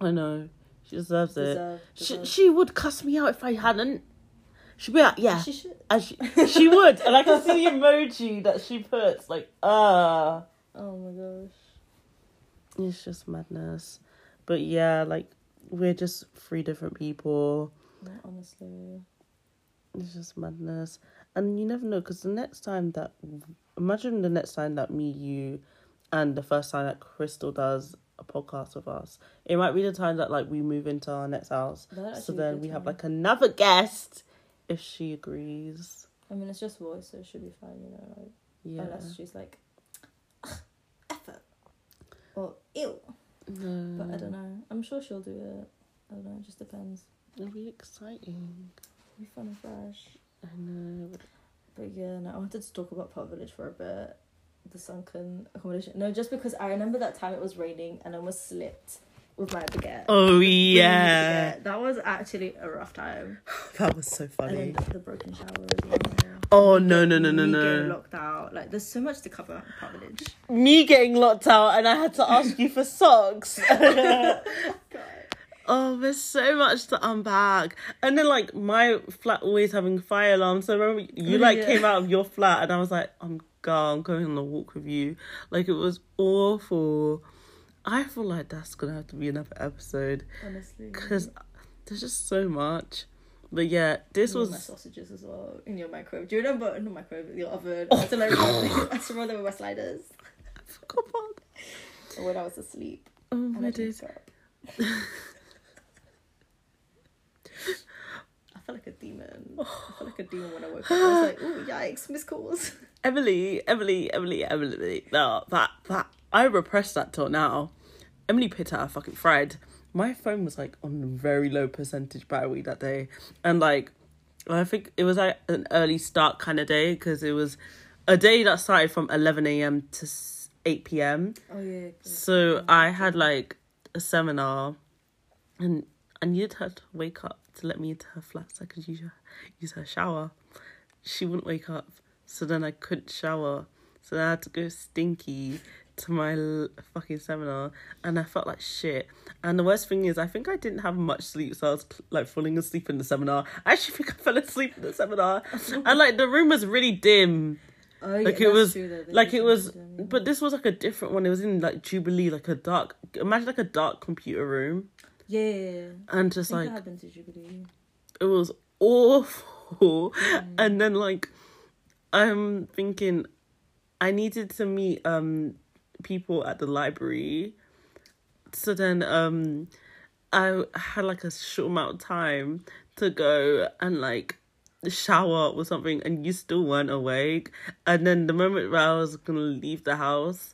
I know. She deserves it. Deserve, She, she would cuss me out if I hadn't. She'd be like, yeah. She should. And she, she would. And I can see the emoji that she puts. Like, uh. Oh my gosh. It's just madness. But yeah, like, we're just three different people. No, honestly. It's just madness. And you never know, because the next time that. Imagine the next time that me, you, and the first time that Crystal does a podcast with us. It might be the time that, like, we move into our next house. So then we have, like, another guest if she agrees. I mean, it's just voice, so it should be fine, you know. Like, Yeah. Unless she's like, effort or ill. No. But I don't mm. know. I'm sure she'll do it. I don't know. It just depends. It'll be exciting. It'll Be fun and fresh. I know. But yeah, no, I wanted to talk about Park Village for a bit. The sunken accommodation. No, just because I remember that time it was raining and I almost slipped with my baguette. Oh, yeah. baguette. That was actually a rough time. That was so funny. the, broken shower as well. Oh, no, no, no, no, no. locked out. Like, there's so much to cover Village. Me getting locked out and I had to ask you for socks. Oh, there's so much to unpack. And then like my flat always having fire alarms. So remember you like Yeah. came out of your flat and I was like, I'm girl, I'm going on a walk with you. Like it was awful. I feel like that's gonna have to be another episode Honestly. because there's just so much. But yeah, this All my was sausages as well in your microwave. Do you remember? No microwave, your oven. I had to like I had to them with my sliders I forgot about. when I was asleep. Oh my days. stop. I felt like a demon. I felt like a demon when I woke up. I was like, "Ooh, yikes, missed calls." Emily, Emily, Emily, Emily. No, that that I repressed that till now. Emily out fucking fried. My phone was like on very low percentage battery that day, and like I think it was like an early start kind of day because it was a day that started from eleven a.m. to eight p.m. Oh yeah. So I had like a seminar, and I needed her to wake up to let me into her flat so I could use her, use her shower. She wouldn't wake up, so then I couldn't shower. So then I had to go stinky to my l- fucking seminar, and I felt like shit. And the worst thing is, I think I didn't have much sleep, so I was like falling asleep in the seminar. I actually think I fell asleep in the seminar, and like the room was really dim Oh, yeah, like it was true, though. They like it was but this was like a different one it was in like jubilee like a dark imagine like a dark computer room yeah. yeah, yeah. and just like I have to Jubilee. it was awful Mm. and then like i'm thinking i needed to meet um people at the library so then um i had like a short amount of time to go and like shower or something and you still weren't awake and then the moment where i was gonna leave the house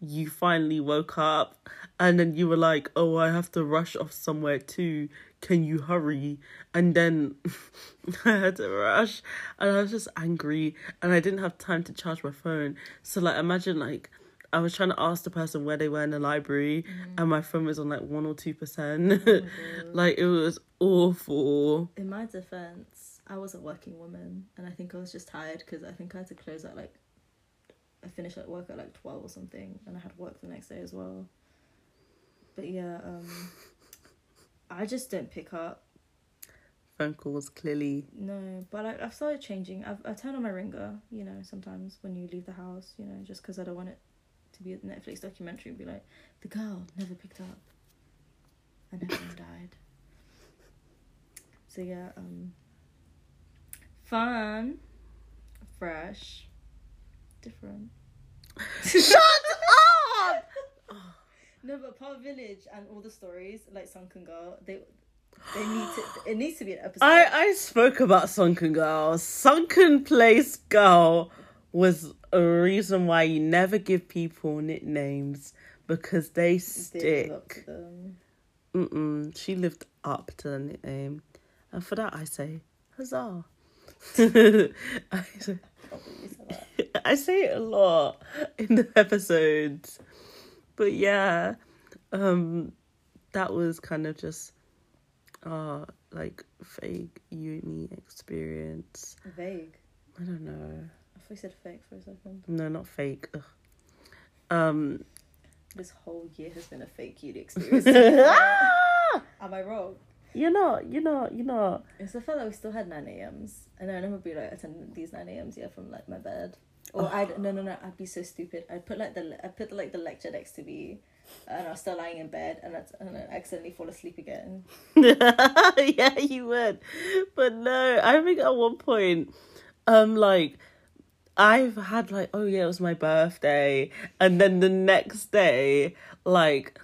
you finally woke up and then you were like oh i have to rush off somewhere too. Can you hurry? And then i had to rush and i was just angry and i didn't have time to charge my phone. So like imagine like i was trying to ask the person where they were in the library mm. and my phone was on like one or two percent. Oh, like it was awful. In my defense, I was a working woman, and I think I was just tired because I think I had to close at like. I finished at work at like twelve or something, and I had work the next day as well. But yeah, um, I just don't pick up. phone calls clearly No, but I, I've started changing. I've I turn on my ringer, you know, sometimes when you leave the house, you know, just because I don't want it to be a Netflix documentary and be like, the girl never picked up, and everyone died. So yeah, um, fun, fresh, different. shut up No, but Park Village and all the stories like Sunken Girl, they they need to. It needs to be an episode. I, I spoke about Sunken Girl. Sunken Place Girl was a reason why you never give people nicknames because they They live up stick. Mm-mm. She lived up to the nickname. And for that, I say, huzzah. I, say, you said that. I say it a lot in the episodes. But yeah, um, that was kind of just uh like fake uni experience. Vague. I don't know. I thought you said fake for a second. No, not fake. Ugh. Um This whole year has been a fake uni experience. Am! I wrong? You're not, you're not, you're not. It's the fact that we still had 9 a.m.s. And I remember be like attending these 9 a.m.s, yeah, from like my bed. Or I'd, no, no, no, I'd be so stupid. I'd put like the, I'd put like the lecture next to me. And I was still lying in bed and I'd, and I'd accidentally fall asleep again. yeah, you would. But no, I think at one point, um, like I've had like, oh yeah, it was my birthday, and then the next day, like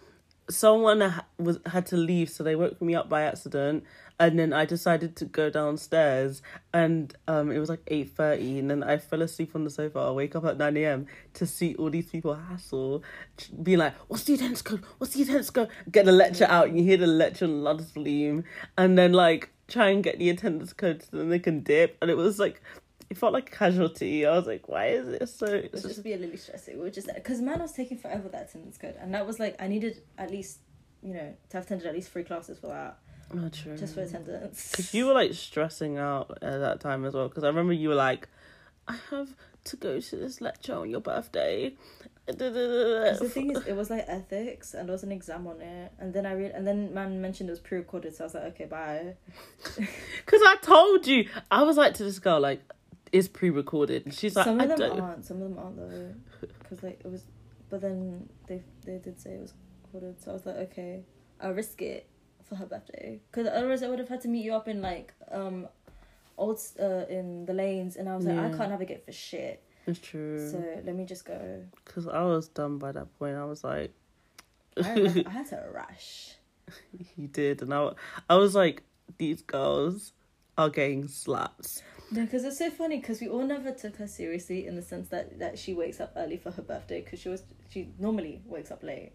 someone was had to leave, so they woke me up by accident. And then I decided to go downstairs, and um, it was like eight thirty, and then I fell asleep on the sofa. I wake up at nine a.m. to see all these people hassle, be like, "What's the attendance code? What's the attendance code?" Get the lecture out, and you hear the lecture on loud and then like try and get the attendance code so then they can dip. And it was like, it felt like a casualty. I was like, "Why is it so?" It was just be a little stressing. We were just because man was taking forever that attendance code, and that was like I needed at least you know to have attended at least three classes for that, Not true. just for attendance. Because you were like stressing out at that time as well. Because I remember you were like, I have to go to this lecture on your birthday. the thing is, it was like ethics, and there was an exam on it, and then I read, and then man mentioned it was pre-recorded, so I was like, okay, bye. Because I told you, I was like to this girl, like, it's pre-recorded. And she's like, some of them aren't, some of them aren't though, because like it was, but then they they did say it was recorded, so I was like, okay, I'll risk it for her birthday, because otherwise I would have had to meet you up in like um, old uh in the lanes, and I was like, I can't navigate for shit, It's true. so let me just go. Because I was done by that point. I was like, I, had- I had to rush. you did, and I, I was like, these girls are getting slaps. No, because it's so funny because we all never took her seriously in the sense that, that she wakes up early for her birthday because she was she normally wakes up late,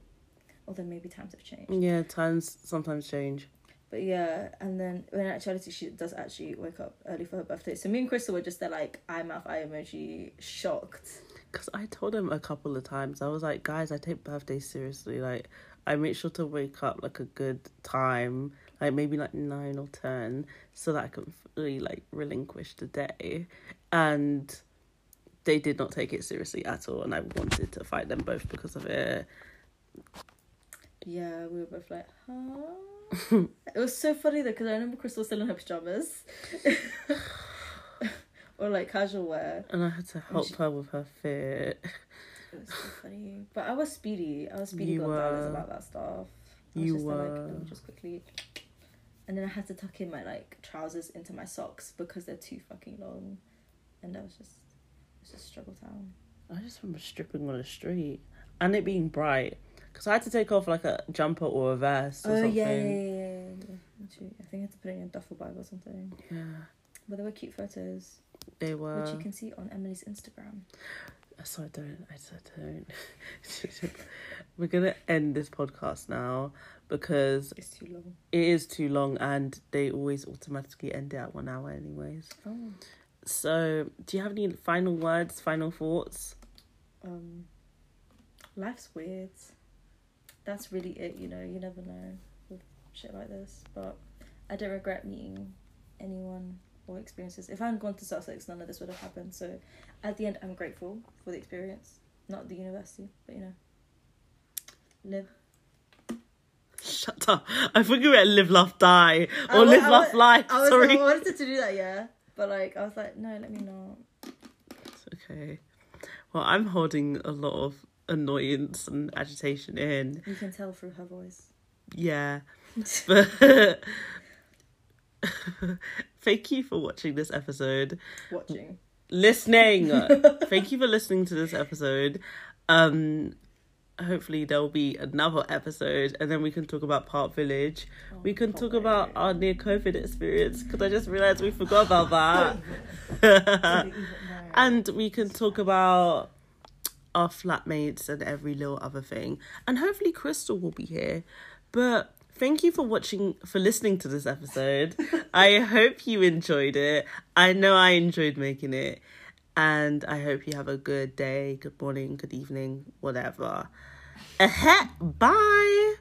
although maybe times have changed. Yeah, times sometimes change. But yeah, and then in actuality she does actually wake up early for her birthday. So me and Crystal were just there like eye mouth eye emoji, shocked. Because I told him a couple of times, I was like, guys, I take birthdays seriously. Like, I make sure to wake up like a good time, like maybe like nine or ten, so that I can fully like relinquish the day. And they did not take it seriously at all, and I wanted to fight them both because of it. Yeah, we were both like, huh. it was so funny though because I remember Crystal still in her pajamas, or like casual wear. And I had to help she- her with her fit. It was so funny. But I was speedy. I was speedy You Gonzalez were. about that stuff. I You like, were. me just quickly. And then I had to tuck in my like trousers into my socks because they're too fucking long, and that was just, it was just struggle town. I just remember stripping on the street and it being bright. Because I had to take off like a jumper or a vest or Oh something. yeah, yeah, yeah, yeah, yeah. I think I had to put it in a duffel bag or something. Yeah, But they were cute photos, they were. which you can see on Emily's Instagram. So I don't. I said don't. We're gonna end this podcast now because It's too long. it is too long, and they always automatically end it at one hour, anyways. Oh. So, do you have any final words, final thoughts? Um. Life's weird. That's really it. You know, you never know with shit like this. But I don't regret meeting anyone or experiences. If I hadn't gone to Sussex, none of this would have happened. So, at the end, I'm grateful for the experience. Not the university, but you know, live. Shut up! I you were live, laugh, die, or wa- live, I laugh, life. I was Sorry. I wanted to do that, yeah. But like, I was like, no, let me not. It's okay. Well, I'm holding a lot of annoyance and agitation in. You can tell through her voice. Yeah. But thank you for watching this episode. Watching. Listening. thank you for listening to this episode. Um hopefully there'll be another episode and then we can talk about Park Village. we can talk about our near COVID experience because I just realized we forgot about that. and we can talk about our flatmates and every little other thing. And hopefully Crystal will be here. But thank you for watching for listening to this episode. I hope you enjoyed it. I know I enjoyed making it. And I hope you have a good day, good morning, good evening, whatever. Bye.